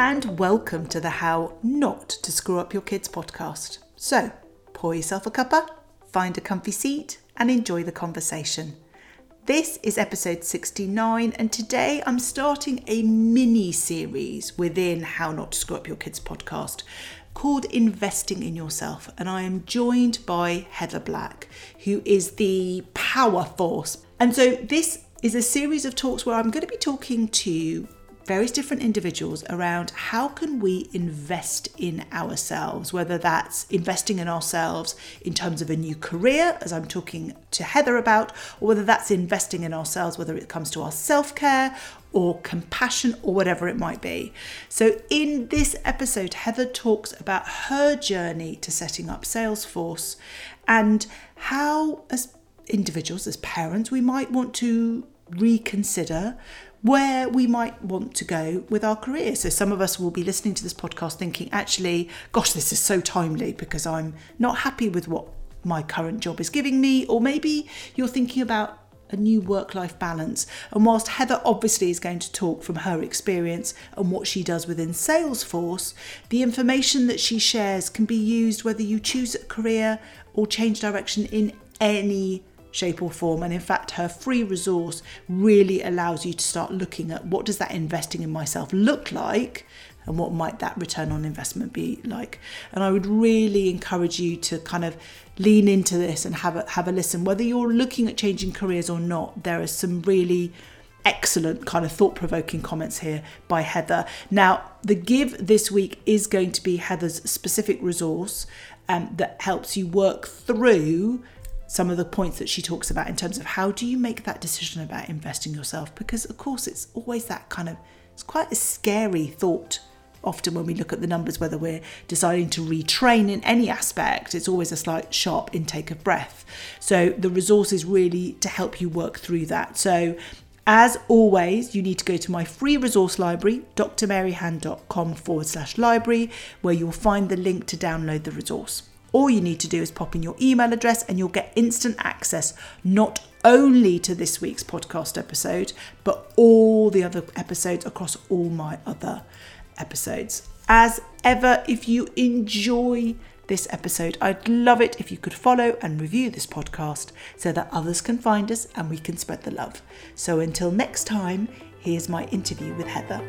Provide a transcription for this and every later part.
and welcome to the How Not to Screw Up Your Kids podcast. So, pour yourself a cuppa, find a comfy seat, and enjoy the conversation. This is episode 69, and today I'm starting a mini series within How Not to Screw Up Your Kids podcast called Investing in Yourself. And I am joined by Heather Black, who is the power force. And so this is a series of talks where I'm going to be talking to various different individuals around how can we invest in ourselves whether that's investing in ourselves in terms of a new career as i'm talking to heather about or whether that's investing in ourselves whether it comes to our self-care or compassion or whatever it might be. So in this episode heather talks about her journey to setting up salesforce and how as individuals as parents we might want to reconsider where we might want to go with our career. So, some of us will be listening to this podcast thinking, actually, gosh, this is so timely because I'm not happy with what my current job is giving me. Or maybe you're thinking about a new work life balance. And whilst Heather obviously is going to talk from her experience and what she does within Salesforce, the information that she shares can be used whether you choose a career or change direction in any shape or form. And in fact her free resource really allows you to start looking at what does that investing in myself look like and what might that return on investment be like. And i would really encourage you to kind of lean into this and have a have a listen. Whether you're looking at changing careers or not there are some really excellent kind of thought provoking comments here by Heather. Now, the give this week is going to be Heather's specific resource um, that helps you work through some of the points that she talks about in terms of how do you make that decision about investing yourself? Because of course it's always that kind of it's quite a scary thought often when we look at the numbers whether we're deciding to retrain in any aspect it's always a slight sharp intake of breath. So the resource is really to help you work through that. So as always, you need to go to my free resource library, drmaryhan.com forward slash library, where you'll find the link to download the resource. All you need to do is pop in your email address and you'll get instant access not only to this week's podcast episode, but all the other episodes across all my other episodes. As ever, if you enjoy this episode, I'd love it if you could follow and review this podcast so that others can find us and we can spread the love. So until next time, here's my interview with Heather.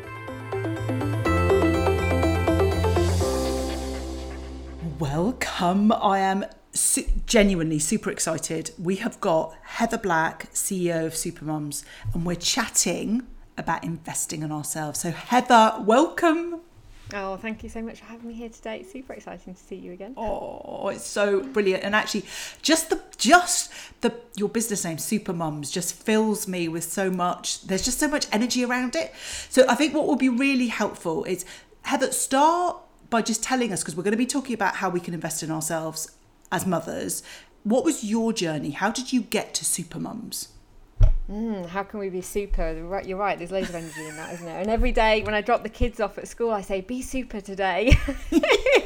Welcome. I am su- genuinely super excited. We have got Heather Black, CEO of Supermums, and we're chatting about investing in ourselves. So, Heather, welcome. Oh, thank you so much for having me here today. It's super exciting to see you again. Oh, it's so brilliant. And actually, just the just the your business name, Supermums, just fills me with so much. There's just so much energy around it. So I think what will be really helpful is Heather, start by just telling us, because we're going to be talking about how we can invest in ourselves as mothers. What was your journey? How did you get to super mums? Mm, how can we be super? You're right. There's loads of energy in that, isn't there? And every day when I drop the kids off at school, I say, "Be super today."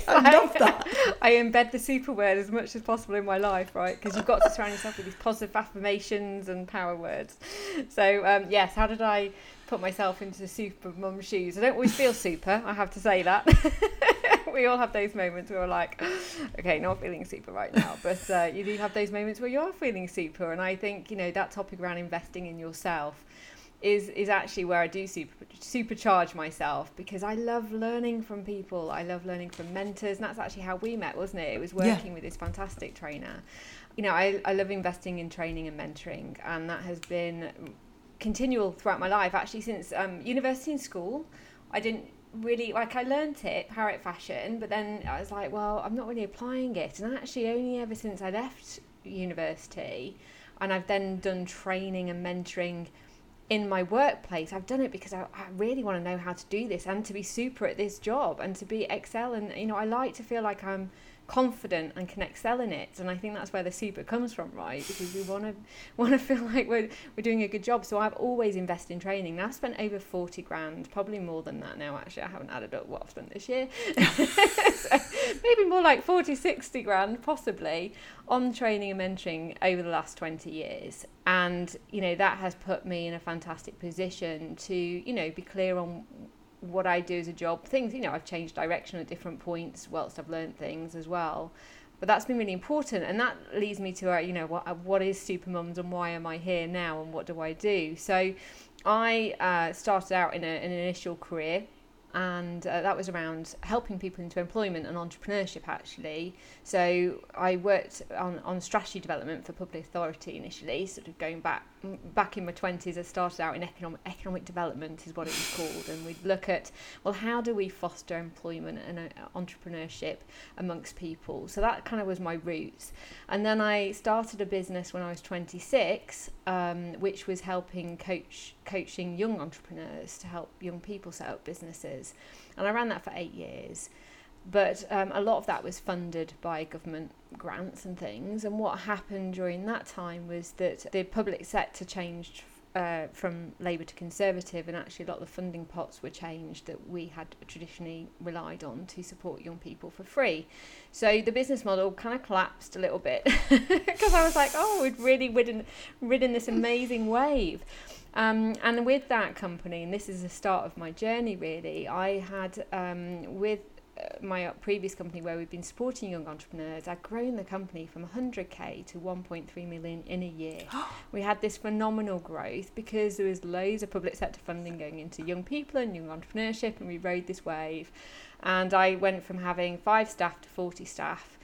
I like, love that. I embed the super word as much as possible in my life, right? Because you've got to surround yourself with these positive affirmations and power words. So um, yes, how did I put myself into the super mum shoes. I don't always feel super, I have to say that. we all have those moments where we're like, okay, not feeling super right now. But uh, you do have those moments where you are feeling super. And I think, you know, that topic around investing in yourself is is actually where I do super supercharge myself because I love learning from people. I love learning from mentors, and that's actually how we met, wasn't it? It was working yeah. with this fantastic trainer. You know, I, I love investing in training and mentoring, and that has been continual throughout my life. Actually, since um, university and school, I didn't really like I learned it parrot fashion, but then I was like, well, I'm not really applying it. And actually, only ever since I left university, and I've then done training and mentoring in my workplace. I've done it because I, I really want to know how to do this and to be super at this job and to be excel. And you know, I like to feel like I'm confident and can excel in it. And I think that's where the super comes from right? Because we want to want to feel like we're, we're doing a good job. So I've always invested in training. Now I've spent over 40 grand probably more than that now actually. I haven't added up what I've spent this year. So maybe more like 40 60 grand possibly on training and mentoring over the last 20 years. And you know that has put me in a fantastic position to you know be clear on what I do as a job. Things, you know, I've changed direction at different points whilst I've learned things as well. But that's been really important, and that leads me to, uh, you know, what what is Super Mums and why am I here now and what do I do? So, I uh, started out in, a, an initial career and uh, that was around helping people into employment and entrepreneurship actually. So i worked on, on strategy development for public authority initially sort of going back back in my 20s i started out in economic economic development is what it was called and we'd look at well how do we foster employment and uh, entrepreneurship amongst people? So that kind of was my roots. And then i started a business when i was 26 um, which was helping coach coaching young entrepreneurs to help young people set up businesses. And I ran that for eight years. But um, a lot of that was funded by government grants and things. And what happened during that time was that the public sector changed uh, from Labour to Conservative, and actually a lot of the funding pots were changed that we had traditionally relied on to support young people for free. So the business model kind of collapsed a little bit because I was like, oh, we'd really ridden, ridden this amazing wave. Um, and with that company, and this is the start of my journey really, I had um, with my previous company where we've been supporting young entrepreneurs, I'd grown the company from 100k to 1.3 million in a year. we had this phenomenal growth because there was loads of public sector funding going into young people and young entrepreneurship, and we rode this wave. And I went from having five staff to 40 staff,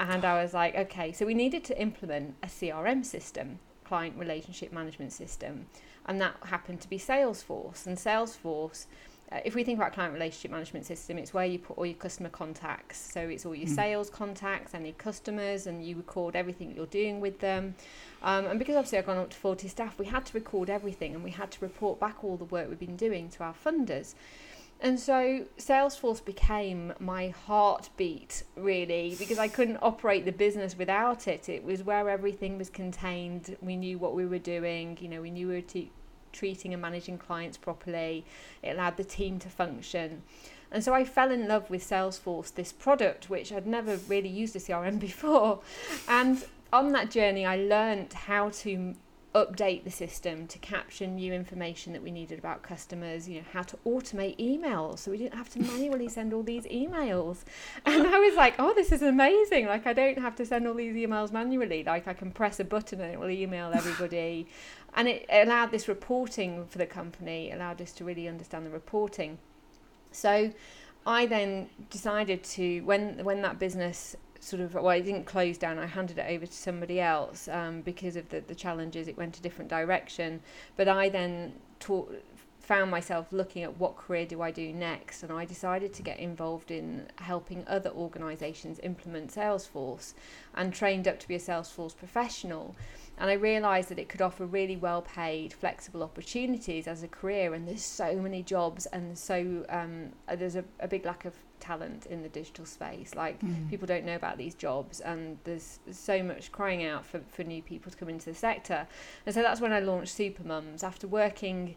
and I was like, okay, so we needed to implement a CRM system, client relationship management system, and that happened to be Salesforce. And Salesforce uh, if we think about client relationship management system, it's where you put all your customer contacts. So it's all your mm. sales contacts, any customers, and you record everything you're doing with them. Um, and because obviously I've gone up to 40 staff, we had to record everything and we had to report back all the work we've been doing to our funders. And so Salesforce became my heartbeat, really, because I couldn't operate the business without it. It was where everything was contained. We knew what we were doing. You know, we knew we were te- treating and managing clients properly. It allowed the team to function. And so I fell in love with Salesforce, this product, which I'd never really used a CRM before. And on that journey, I learned how to update the system to capture new information that we needed about customers, you know, how to automate emails so we didn't have to manually send all these emails. And I was like, oh, this is amazing. Like, I don't have to send all these emails manually. Like, I can press a button and it will email everybody. and it allowed this reporting for the company, allowed us to really understand the reporting. So I then decided to, when, when that business sort of well it didn't close down i handed it over to somebody else um, because of the, the challenges it went a different direction. But i then taught found myself looking at what career do I do next and I decided to get involved in helping other organisations implement Salesforce and trained up to be a Salesforce professional and I realised that it could offer really well paid flexible opportunities as a career and there's so many jobs and so um, there's a, a big lack of talent in the digital space. Like mm. people don't know about these jobs, and there's so much crying out for, for new people to come into the sector. And so that's when I launched Supermums After working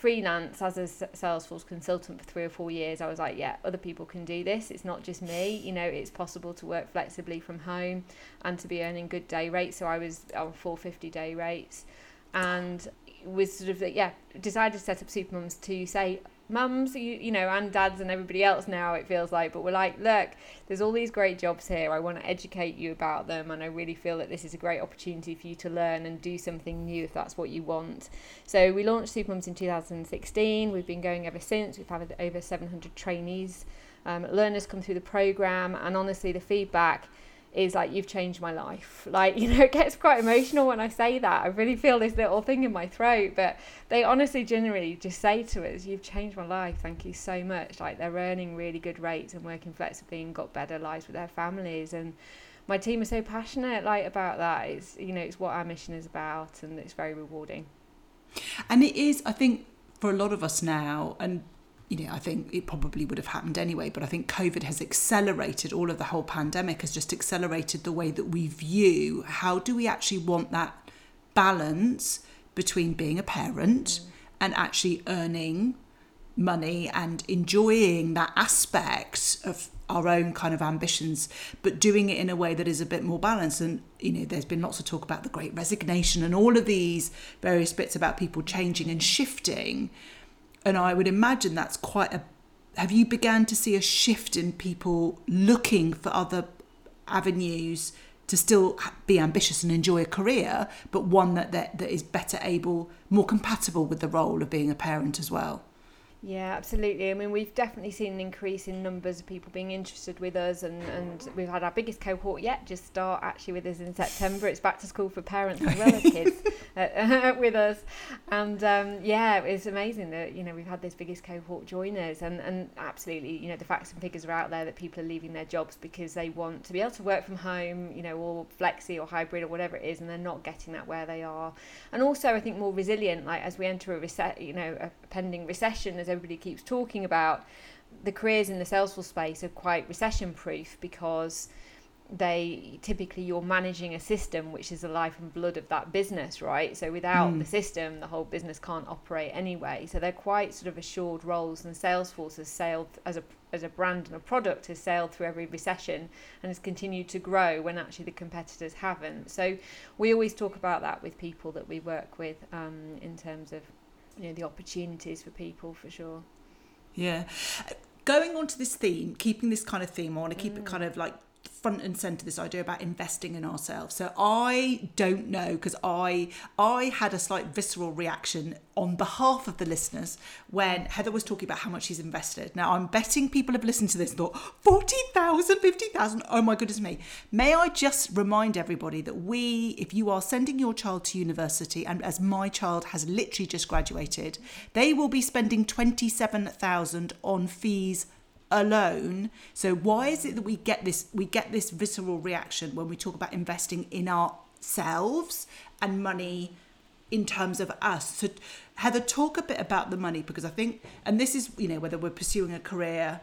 freelance as a Salesforce consultant for three or four years, I was like, yeah, other people can do this. It's not just me. You know, it's possible to work flexibly from home and to be earning good day rates. So I was on 450 day rates, and was sort of yeah decided to set up Super Mums to say mums, you, you know, and dads and everybody else now, it feels like. But we're like, look, there's all these great jobs here. I want to educate you about them. And I really feel that this is a great opportunity for you to learn and do something new if that's what you want. So we launched Supermums in 2016. We've been going ever since. We've had over 700 trainees, um, learners come through the program. And honestly, the feedback is like you've changed my life. Like you know it gets quite emotional when i say that. I really feel this little thing in my throat but they honestly generally just say to us you've changed my life. Thank you so much. Like they're earning really good rates and working flexibly and got better lives with their families. And my team is so passionate like about that. It's you know it's what our mission is about and it's very rewarding. And it is i think for a lot of us now and you know, I think it probably would have happened anyway, but I think COVID has accelerated all of the whole pandemic has just accelerated the way that we view how do we actually want that balance between being a parent mm. and actually earning money and enjoying that aspect of our own kind of ambitions, but doing it in a way that is a bit more balanced. And, you know, there's been lots of talk about the great resignation and all of these various bits about people changing and shifting. And I would imagine that's quite a have you began to see a shift in people looking for other avenues to still be ambitious and enjoy a career, but one that, that, that is better able, more compatible with the role of being a parent as well? Yeah, absolutely. I mean, we've definitely seen an increase in numbers of people being interested with us, and, and we've had our biggest cohort yet just start actually with us in September. It's back to school for parents as well as kids uh, with us, and um, yeah, it's amazing that you know we've had this biggest cohort join us, and and absolutely, you know, the facts and figures are out there that people are leaving their jobs because they want to be able to work from home, you know, or flexi or hybrid or whatever it is, and they're not getting that where they are, and also I think more resilient. Like as we enter a reset, you know, a pending recession, as everybody keeps talking about, the careers in the Salesforce space are quite recession proof because they typically you're managing a system which is the life and blood of that business right? So without mm. the system the whole business can't operate anyway. So they're quite sort of assured roles and salesforce has sailed as a as a brand and a product has sailed through every recession and has continued to grow when actually the competitors haven't. So we always talk about that with people that we work with um, in terms of you know the opportunities for people for sure. Yeah, going on to this theme, keeping this kind of theme, I want to keep mm. it kind of like front and center this idea about investing in ourselves. So I don't know because I I had a slight visceral reaction on behalf of the listeners when Heather was talking about how much she's invested. Now I'm betting people have listened to this and thought 40,000, 50,000. Oh my goodness me. May I just remind everybody that we if you are sending your child to university and as my child has literally just graduated, they will be spending 27,000 on fees alone. So why is it that we get this we get this visceral reaction when we talk about investing in ourselves and money in terms of us? So Heather, talk a bit about the money because I think, and this is you know whether we're pursuing a career,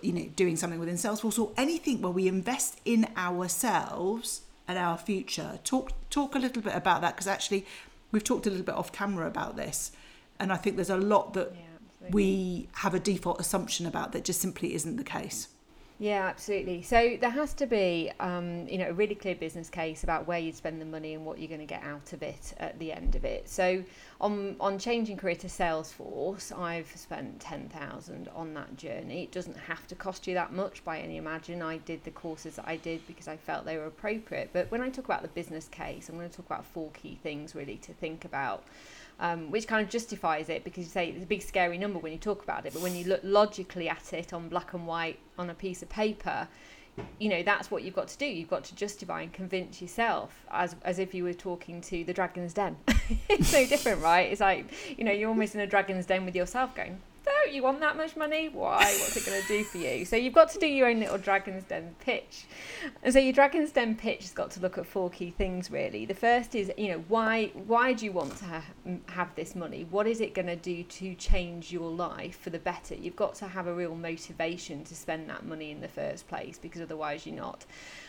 you know, doing something within Salesforce or anything where we invest in ourselves and our future. Talk talk a little bit about that because actually we've talked a little bit off camera about this, and I think there's a lot that. Yeah we have a default assumption about that just simply isn't the case. Yeah, absolutely. So there has to be, um, you know, a really clear business case about where you'd spend the money and what you're going to get out of it at the end of it. So on on changing career to Salesforce, I've spent ten thousand on that journey. It doesn't have to cost you that much by any imagine. I did the courses that I did because I felt they were appropriate. But when I talk about the business case, I'm going to talk about four key things really to think about um, which kind of justifies it because you say it's a big scary number when you talk about it, but when you look logically at it on black and white on a piece of paper, you know that's what you've got to do. You've got to justify and convince yourself as as if you were talking to the dragon's den. it's no different, right? It's like you know you're almost in a dragon's den with yourself, going, don't you want that much money? Why? What's it going to do for you? So you've got to do your own little Dragon's Den pitch. And so your Dragon's Den pitch has got to look at four key things really. The first is, you know, why why do you want to ha- have this money? What is it going to do to change your life for the better? You've got to have a real motivation to spend that money in the first place because otherwise you're not.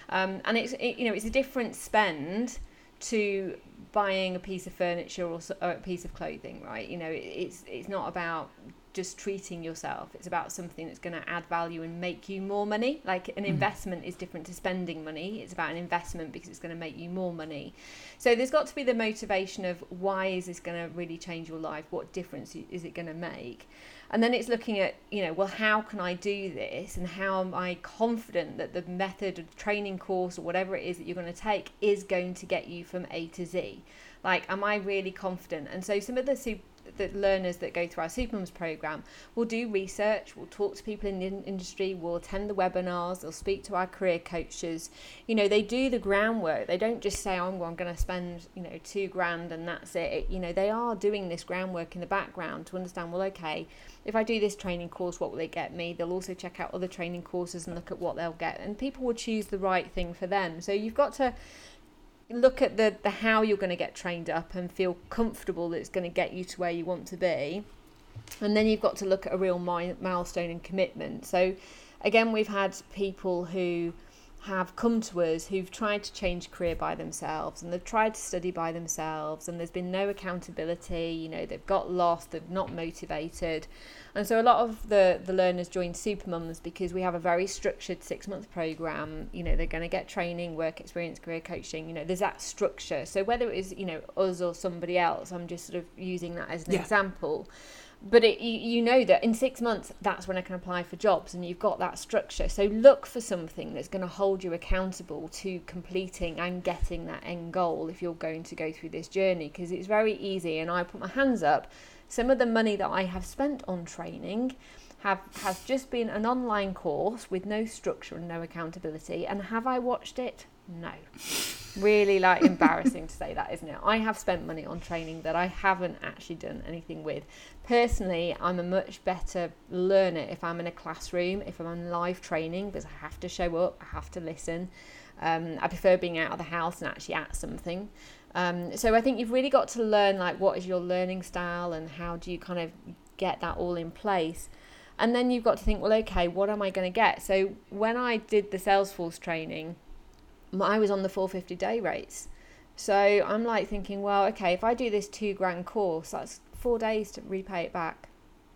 Um, and it's it, you know it's a different spend to buying a piece of furniture or, or a piece of clothing, right? You know, it, it's it's not about just treating yourself. It's about something that's going to add value and make you more money. Like an mm. investment is different to spending money. It's about an investment because it's going to make you more money. So there's got to be the motivation of why is this going to really change your life? What difference is it going to make? And then it's looking at, you know, well, how can I do this? And how am I confident that the method of training course or whatever it is that you're going to take is going to get you from A to Z? Like, am I really confident? And so some of the super the learners that go through our Supermums program will do research, We'll talk to people in the industry, We'll attend the webinars, they'll speak to our career coaches. You know, they do the groundwork. They don't just say, oh, I'm going to spend, you know, two grand and that's it. You know, they are doing this groundwork in the background to understand, well, okay, if I do this training course, what will they get me? They'll also check out other training courses and look at what they'll get. And people will choose the right thing for them. So you've got to look at the, the how you're going to get trained up and feel comfortable that it's going to get you to where you want to be. And then you've got to look at a real mi- milestone and commitment. So, again, we've had people who have come to us who've tried to change career by themselves and they've tried to study by themselves and there's been no accountability you know they've got lost they've not motivated. And so a lot of the the learners join supermums because we have a very structured six month program. You know they're going to get training work experience career coaching you know there's that structure. So whether it is you know us or somebody else i'm just sort of using that as an yeah. example but it, you, you know that in six months that's when I can apply for jobs and you've got that structure. So look for something that's going to hold you accountable to completing and getting that end goal if you're going to go through this journey because it's very easy. And I put my hands up. Some of the money that I have spent on training have has just been an online course with no structure and no accountability. And have I watched it? No. Really like embarrassing to say that, isn't it? I have spent money on training that I haven't actually done anything with. Personally, I'm a much better learner if I'm in a classroom, if I'm on live training, because I have to show up, I have to listen. Um, I prefer being out of the house and actually at something. Um, so I think you've really got to learn like what is your learning style and how do you kind of get that all in place. And then you've got to think, well, okay, what am I going to get? So when I did the Salesforce training, I was on the 450 day rates. So I'm like thinking, well, okay, if I do this two grand course, that's four days to repay it back.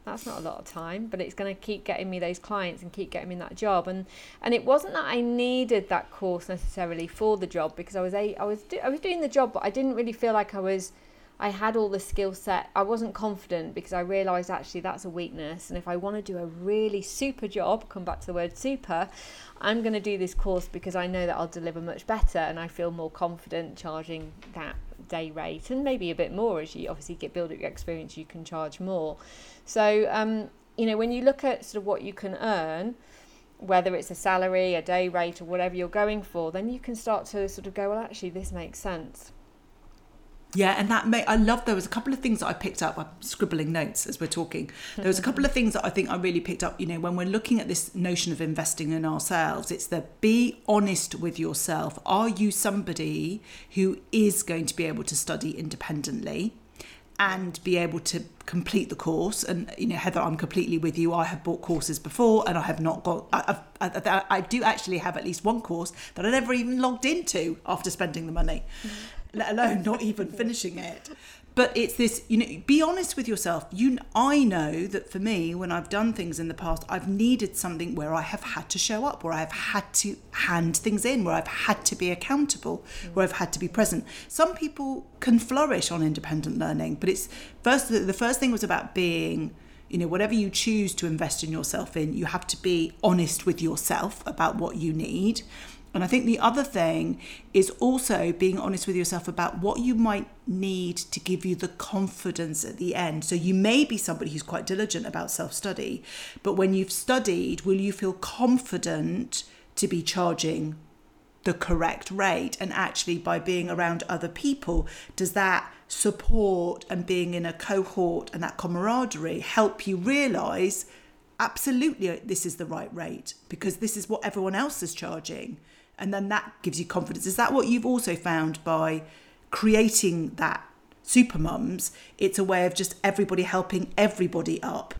That's not a lot of time, but it's going to keep getting me those clients and keep getting me that job. And and it wasn't that I needed that course necessarily for the job because I was a I was do, I was doing the job, but I didn't really feel like I was I had all the skill set. I wasn't confident because I realised actually that's a weakness. And if I want to do a really super job, come back to the word super, I'm going to do this course because I know that I'll deliver much better and I feel more confident charging that day rate and maybe a bit more as you obviously get build up your experience, you can charge more. So, um, you know, when you look at sort of what you can earn, whether it's a salary, a day rate, or whatever you're going for, then you can start to sort of go, well, actually, this makes sense. Yeah, and that may I love there was a couple of things that I picked up. I'm scribbling notes as we're talking. There was a couple of things that I think I really picked up, you know, when we're looking at this notion of investing in ourselves, it's the be honest with yourself. Are you somebody who is going to be able to study independently? and be able to complete the course. And you know, Heather, I'm completely with you. I have bought courses before, and I have not got. I, I, I do actually have at least one course that I never even logged into after spending the money. Mm-hmm let alone not even finishing it. But it's this, you know, be honest with yourself. You, I know that for me, when I've done things in the past, I've needed something where I have had to show up, where I've had to hand things in, where I've had to be accountable, where I've had to be present. Some people can flourish on independent learning, but it's first, the first thing was about being you know whatever you choose to invest in yourself in you have to be honest with yourself about what you need and I think the other thing is also being honest with yourself about what you might need to give you the confidence at the end. So you may be somebody who's quite diligent about self study, but when you've studied, will you feel confident to be charging the correct rate? And actually, by being around other people, does that support and being in a cohort and that camaraderie help you realize? Absolutely, this is the right rate because this is what everyone else is charging and then that gives you confidence. Is that what you've also found by creating that super mums? It's a way of just everybody helping everybody up.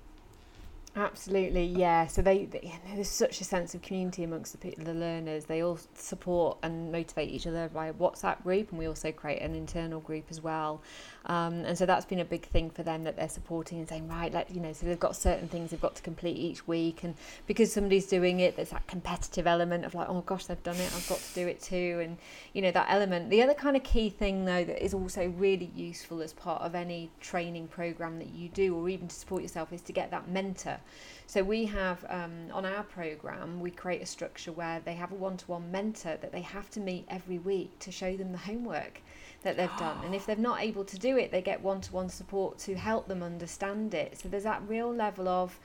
Absolutely, yeah. So they, they, there's such a sense of community amongst the the learners. They all support and motivate each other via WhatsApp group, and we also create an internal group as well. Um, and so that's been a big thing for them that they're supporting and saying, right, let you know, so they've got certain things they've got to complete each week. And because somebody's doing it, there's that competitive element of like, oh gosh, they've done it, I've got to do it too. And, you know, that element. The other kind of key thing, though, that is also really useful as part of any training program that you do, or even to support yourself, is to get that mentor. So we have um, on our program, we create a structure where they have a one to one mentor that they have to meet every week to show them the homework that they've done. And if they're not able to do it, they get one to one support to help them understand it. So there's that real level of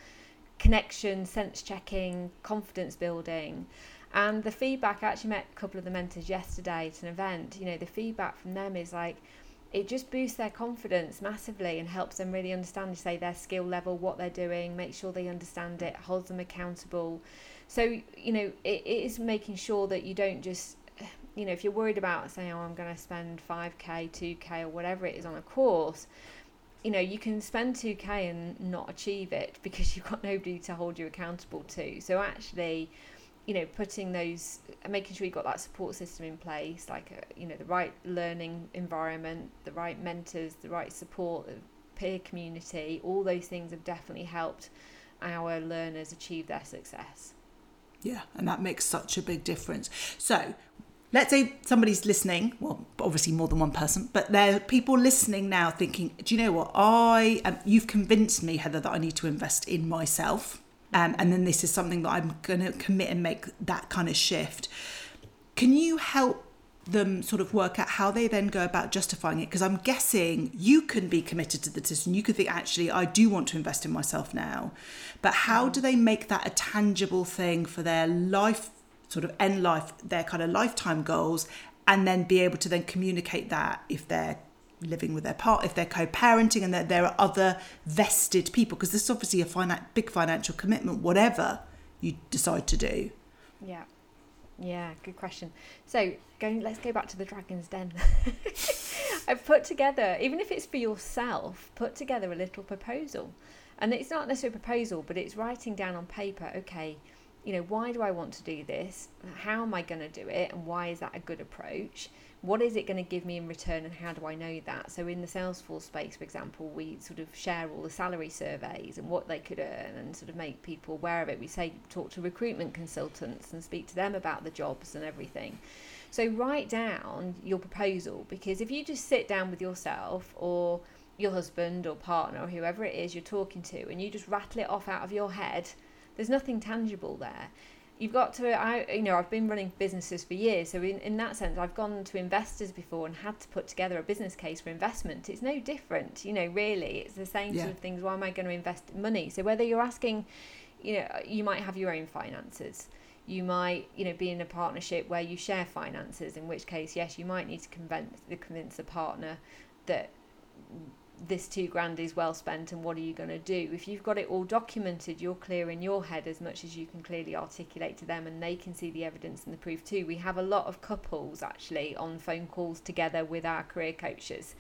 connection, sense checking, confidence building. And the feedback, I actually met a couple of the mentors yesterday at an event. You know, the feedback from them is like, it just boosts their confidence massively and helps them really understand, say, their skill level, what they're doing, make sure they understand it, holds them accountable. So, you know, it, it is making sure that you don't just you know, if you're worried about saying, oh, I'm going to spend 5k, 2k, or whatever it is on a course, you know, you can spend 2k and not achieve it because you've got nobody to hold you accountable to. So actually, you know, putting those, making sure you've got that support system in place, like, a, uh, you know, the right learning environment, the right mentors, the right support, the peer community, all those things have definitely helped our learners achieve their success. Yeah, and that makes such a big difference. So, let's say somebody's listening, well, obviously more than one person, but there are people listening now thinking, do you know what? I, um, you've convinced me, Heather, that I need to invest in myself. Um, and then this is something that I'm going to commit and make that kind of shift. Can you help them sort of work out how they then go about justifying it? Because I'm guessing you can be committed to the decision. You could think, actually, I do want to invest in myself now. But how do they make that a tangible thing for their life, sort of end life, their kind of lifetime goals, and then be able to then communicate that if they're living with their part, if they're co-parenting, and that there are other vested people, because this is obviously a finan- big financial commitment, whatever you decide to do. Yeah. Yeah, good question. So, going, let's go back to the Dragon's Den. I've put together, even if it's for yourself, put together a little proposal. And it's not necessarily a proposal, but it's writing down on paper, okay, you know, why do I want to do this? How am I going to do it? And why is that a good approach? what is it going to give me in return and how do I know that? So in the Salesforce space, for example, we sort of share all the salary surveys and what they could earn and sort of make people aware of it. We say talk to recruitment consultants and speak to them about the jobs and everything. So write down your proposal because if you just sit down with yourself or your husband or partner or whoever it is you're talking to and you just rattle it off out of your head, there's nothing tangible there. You've got to I you know I've been running businesses for years so in, in that sense I've gone to investors before and had to put together a business case for investment. It's no different you know really. It's the same yeah. sort of things. Why am I going to invest money? So whether you're asking you know you might have your own finances. You might you know be in a partnership where you share finances in which case yes you might need to convince the convince a partner that this two grand is well spent and what are you going to do? If you've got it all documented you're clear in your head as much as you can clearly articulate to them and they can see the evidence and the proof too. We have a lot of couples actually on phone calls together with our career coaches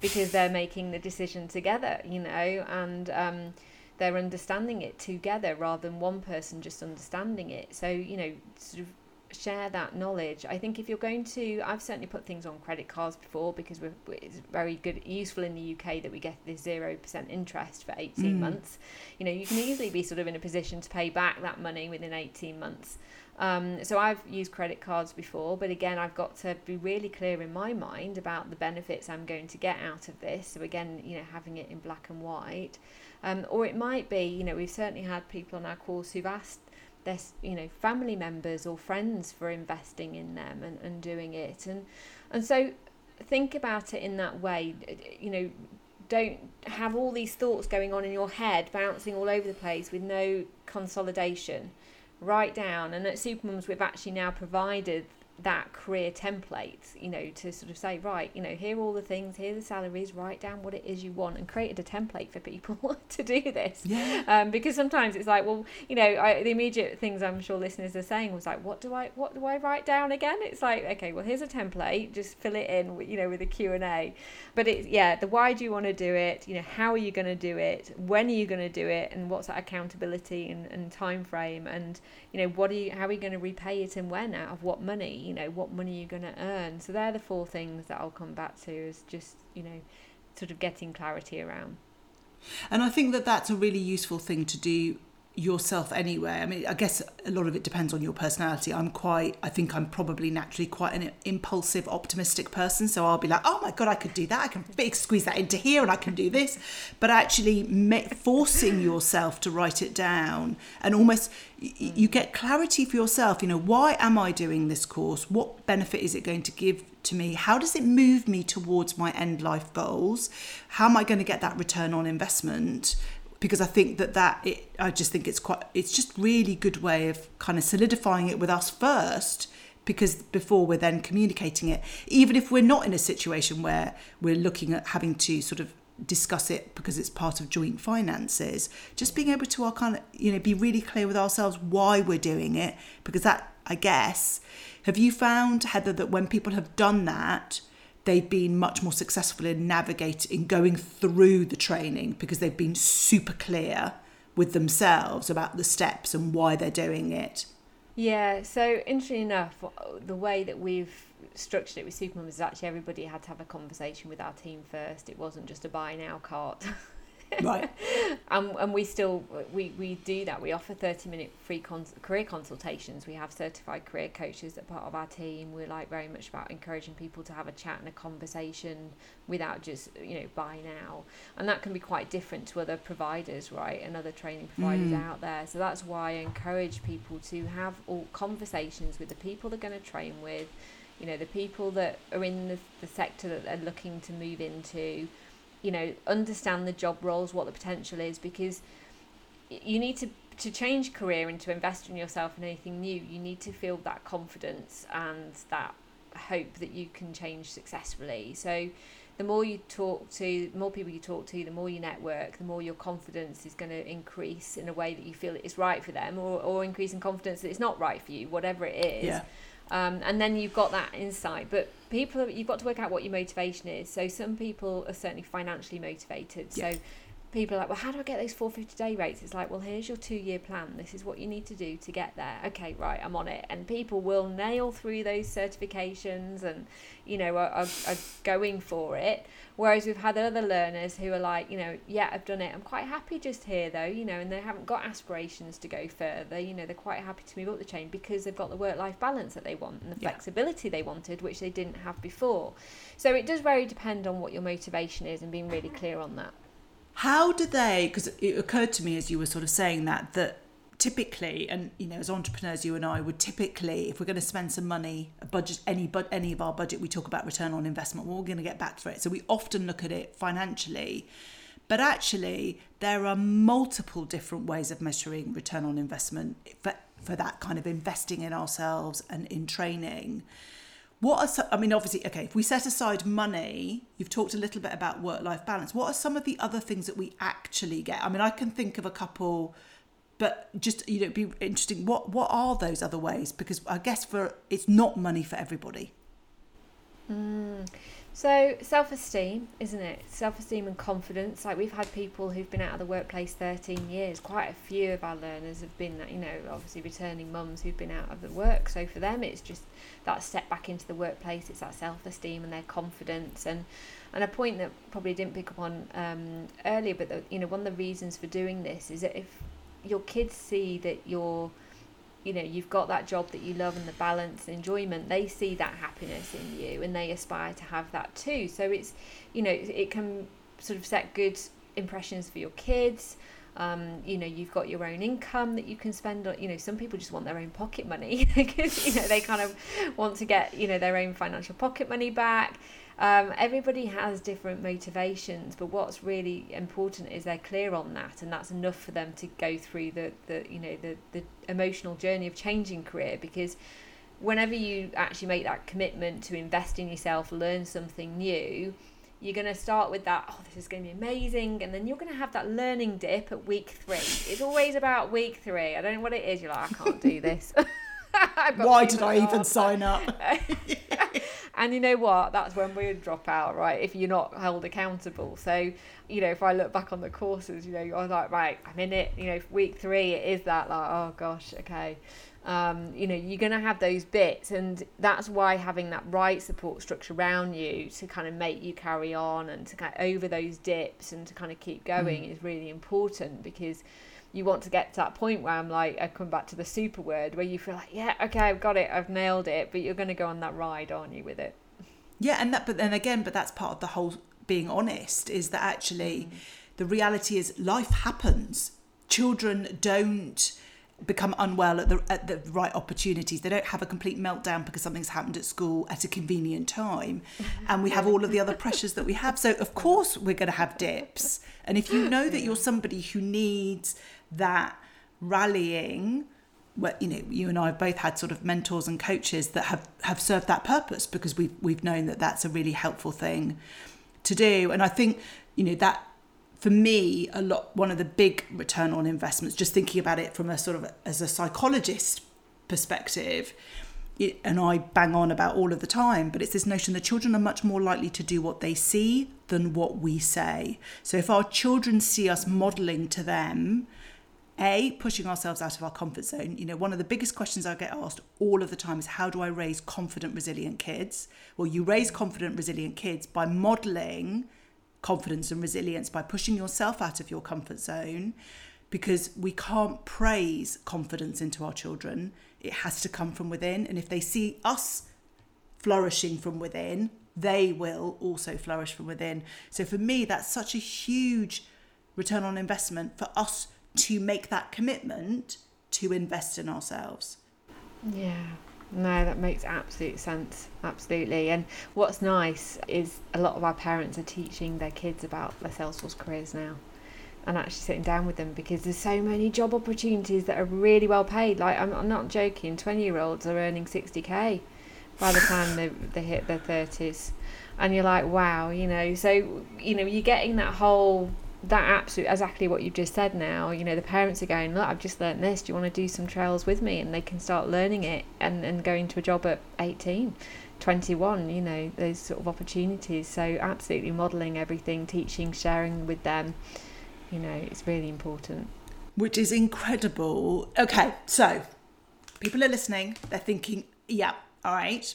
because they're making the decision together you know and um, they're understanding it together rather than one person just understanding it. So you know sort of share that knowledge. I think if you're going to, I've certainly put things on credit cards before because we're, it's very good, useful in the UK that we get this zero percent interest for 18 mm. months. You know, you can easily be sort of in a position to pay back that money within 18 months. Um, so I've used credit cards before, but again, I've got to be really clear in my mind about the benefits I'm going to get out of this. So again, you know, having it in black and white. Um, or it might be, you know, we've certainly had people on our course who've asked their you know family members or friends for investing in them and, and doing it. And and so think about it in that way. You know don't have all these thoughts going on in your head bouncing all over the place with no consolidation. Write down and at supermums we've actually now provided that career template, you know, to sort of say, right, you know, here are all the things, here are the salaries, write down what it is you want, and created a template for people to do this. Yeah. Um, because sometimes it's like, well, you know, I, the immediate things I'm sure listeners are saying was like, what do I, what do I write down again? It's like, okay, well, here's a template, just fill it in, you know, with a Q and A. But it's yeah, the why do you want to do it? You know, how are you going to do it? When are you going to do it? And what's that accountability and, and time frame? And you know, what are you, how are you going to repay it and when out of what money? You know what money you're going to earn. So they're the four things that i'll come back to is just you know sort of getting clarity around. And i think that that's a really useful thing to do yourself anyway. I mean, I guess a lot of it depends on your personality. I'm quite, I think I'm probably naturally quite an impulsive, optimistic person. So I'll be like, oh my God, I could do that. I can squeeze that into here and I can do this. But actually, forcing yourself to write it down and almost you get clarity for yourself. You know, why am I doing this course? What benefit is it going to give to me? How does it move me towards my end life goals? How am I going to get that return on investment? Because I think that that it, I just think it's quite it's just really good way of kind of solidifying it with us first because before we're then communicating it. Even if we're not in a situation where we're looking at having to sort of discuss it because it's part of joint finances just being able to our kind of you know be really clear with ourselves why we're doing it because that I guess have you found Heather that when people have done that they've been much more successful in navigating in going through the training because they've been super clear with themselves about the steps and why they're doing it. Yeah, so interesting enough, the way that we've structured it with Supermum is actually everybody had to have a conversation with our team first. It wasn't just a buy now cart. Right. and, and we still we, we do that. We offer thirty minute free cons- career consultations. We have certified career coaches that part of our team. We're like very much about encouraging people to have a chat and a conversation without just you know buy now, and that can be quite different to other providers, right, and other training providers Mm. out there. So that's why I encourage people to have all conversations with the people they're going to train with. You know, the people that are in the, the sector that they're looking to move into, you know, understand the job roles, what the potential is, because you need to to change career and to invest in yourself in anything new. You need to feel that confidence and that hope that you can change successfully. So, the more you talk to, the more people you talk to, the more you network, the more your confidence is going to increase in a way that you feel it's right for them, or or increase in confidence that it's not right for you, whatever it is Yeah. Um, and then you've got that insight. But people, you've got to work out what your motivation is. So some people are certainly financially motivated. Yeah. So people are like, well, how do I get those 450 day rates? It's like, well, here's your two year plan. This is what you need to do to get there. Okay, right, I'm on it. And people will nail through those certifications and, you know, are, are, are going for it. Whereas we've had other learners who are like, you know, yeah, I've done it. I'm quite happy just here though, you know, and they haven't got aspirations to go further. You know, they're quite happy to move up the chain because they've got the work life balance that they want and the Yeah. flexibility they wanted, which they didn't have before. So it does very depend on what your motivation is and being really clear on that. How do they? Because it occurred to me as you were sort of saying that that typically, and you know, as entrepreneurs, you and I would typically, if we're going to spend some money, a budget, any but any of our budget, we talk about return on investment. We're going to get back for it. So we often look at it financially, but actually, there are multiple different ways of measuring return on investment for for that kind of investing in ourselves and in training. What are some, I mean, obviously, okay, if we set aside money, you've talked a little bit about work life balance. What are some of the other things that we actually get? I mean, I can think of a couple, but just, you know, be interesting. What, what are those other ways? Because I guess for it's not money for everybody. Hmm. So self esteem, isn't it? Self esteem and confidence. Like we've had people who've been out of the workplace 13 years. Quite a few of our learners have been, that you know, obviously returning mums who've been out of the work. So for them, it's just that step back into the workplace. It's that self esteem and their confidence. And and a point that probably didn't pick up on um, earlier, but the, you know, one of the reasons for doing this is that if your kids see that you're you know you've got that job that you love and the balance and enjoyment they see that happiness in you and they aspire to have that too. So it's you know it can sort of set good impressions for your kids. Um, you know you've got your own income that you can spend on you know some people just want their own pocket money. Because you know they kind of want to get you know their own financial pocket money back um, everybody has different motivations but what's really important is they're clear on that and that's enough for them to go through the, the you know the, the emotional journey of changing career because whenever you actually make that commitment to invest in yourself learn something new you're going to start with that oh this is going to be amazing and then you're going to have that learning dip at week three. It's always about week three. I don't know what it is you're like i can't do this. Why did I even sign up? and you know what? That's when we drop out, right? If you're not held accountable. So, you know, if I look back on the courses, you know, I was like, right, I'm in it. You know, week three, it is that like, oh gosh, okay. Um, you know, you're going to have those bits, and that's why having that right support structure around you to kind of make you carry on and to kind of over those dips and to kind of keep going is really important because you want to get to that point where I'm like, I come back to the super word where you feel like, yeah, okay, I've got it, I've nailed it, but you're going to go on that ride, aren't you, with it? Yeah, and that, but then again, but that's part of the whole being honest is that actually mm. the reality is life happens. Children don't become unwell at the at the right opportunities. They don't have a complete meltdown because something's happened at school at a convenient time, and we have all of the other pressures that we have. So of course we're going to have dips. And if you know that you're somebody who needs that rallying well, you know, you and I have both had sort of mentors and coaches that have, have served that purpose because we've we've known that that's a really helpful thing to do. And I think, you know, that for me, a lot one of the big return on investments, just thinking about it from a sort of as a psychologist perspective, it, and I bang on about all of the time, but it's this notion that children are much more likely to do what they see than what we say. So if our children see us modeling to them, a pushing ourselves out of our comfort zone you know one of the biggest questions i get asked all of the time is how do i raise confident resilient kids well you raise confident resilient kids by modeling confidence and resilience by pushing yourself out of your comfort zone because we can't praise confidence into our children. It has to come from within. And if they see us flourishing from within, they will also flourish from within. So for me, that's such a huge return on investment for us to make that commitment to invest in ourselves. Yeah. No, that makes absolute sense. Absolutely. And what's nice is a lot of our parents are teaching their kids about their Salesforce careers now and actually sitting down with them because there's so many job opportunities that are really well paid. Like, I'm, I'm not joking, 20 year olds are earning 60k by the time they, they hit their 30s. And you're like, wow, you know, so, you know, you're getting that whole that absolute exactly what you've just said now you know the parents are going look i've just learned this do you want to do some trails with me? And they can start learning it and and going to a job at 18 21 you know those sort of opportunities. So absolutely modeling everything teaching sharing with them you know it's really important. Which is incredible. Okay so people are listening they're thinking yeah all right.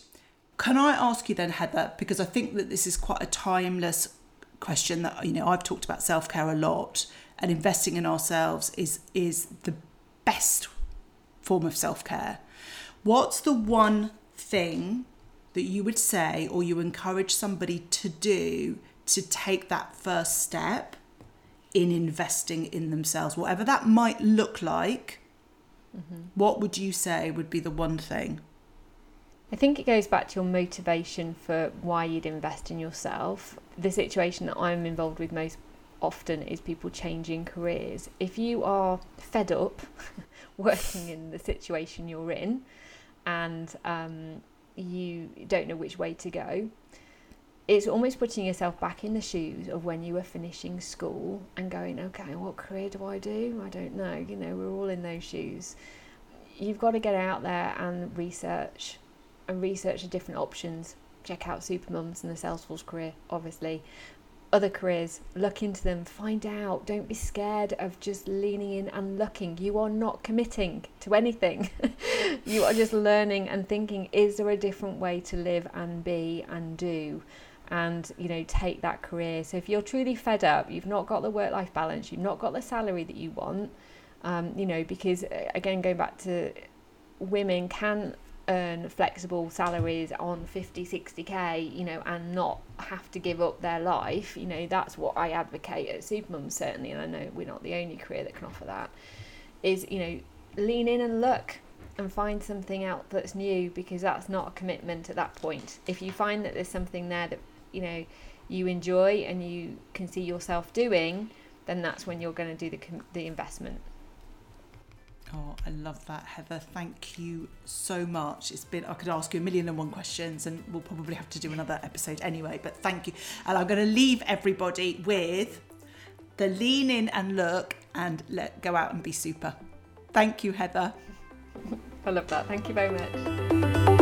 Can i ask you then heather because i think that this is quite a timeless question that you know I've talked about self-care a lot and investing in ourselves is is the best form of self-care. What's the one thing that you would say or you encourage somebody to do to take that first step in investing in themselves whatever that might look like? Mm-hmm. What would you say would be the one thing? I think it goes back to your motivation for why you'd invest in yourself. The situation that I'm involved with most often is people changing careers. If you are fed up working in the situation you're in and um, you don't know which way to go, it's almost putting yourself back in the shoes of when you were finishing school and going, okay, what career do I do? I don't know. You know, we're all in those shoes. You've got to get out there and research and research the different options. Check out Supermums and the Salesforce career, obviously. Other careers, look into them, find out. Don't be scared of just leaning in and looking. You are not committing to anything. you are just learning and thinking, is there a different way to live and be and do? and you know take that career so if you're truly fed up you've not got the work life balance you've not got the salary that you want um, you know because again going back to women can earn flexible salaries on 50 60k you know and not have to give up their life you know that's what i advocate at supermum certainly and i know we're not the only career that can offer that is you know lean in and look and find something out that's new because that's not a commitment at that point. If you find that there's something there that you know you enjoy and you can see yourself doing then that's when you're going to do the the investment Oh, I love that, Heather. Thank you so much. It's been, I could ask you a million and one questions, and we'll probably have to do another episode anyway, but thank you. And I'm going to leave everybody with the lean in and look and let go out and be super. Thank you, Heather. I love that. Thank you very much.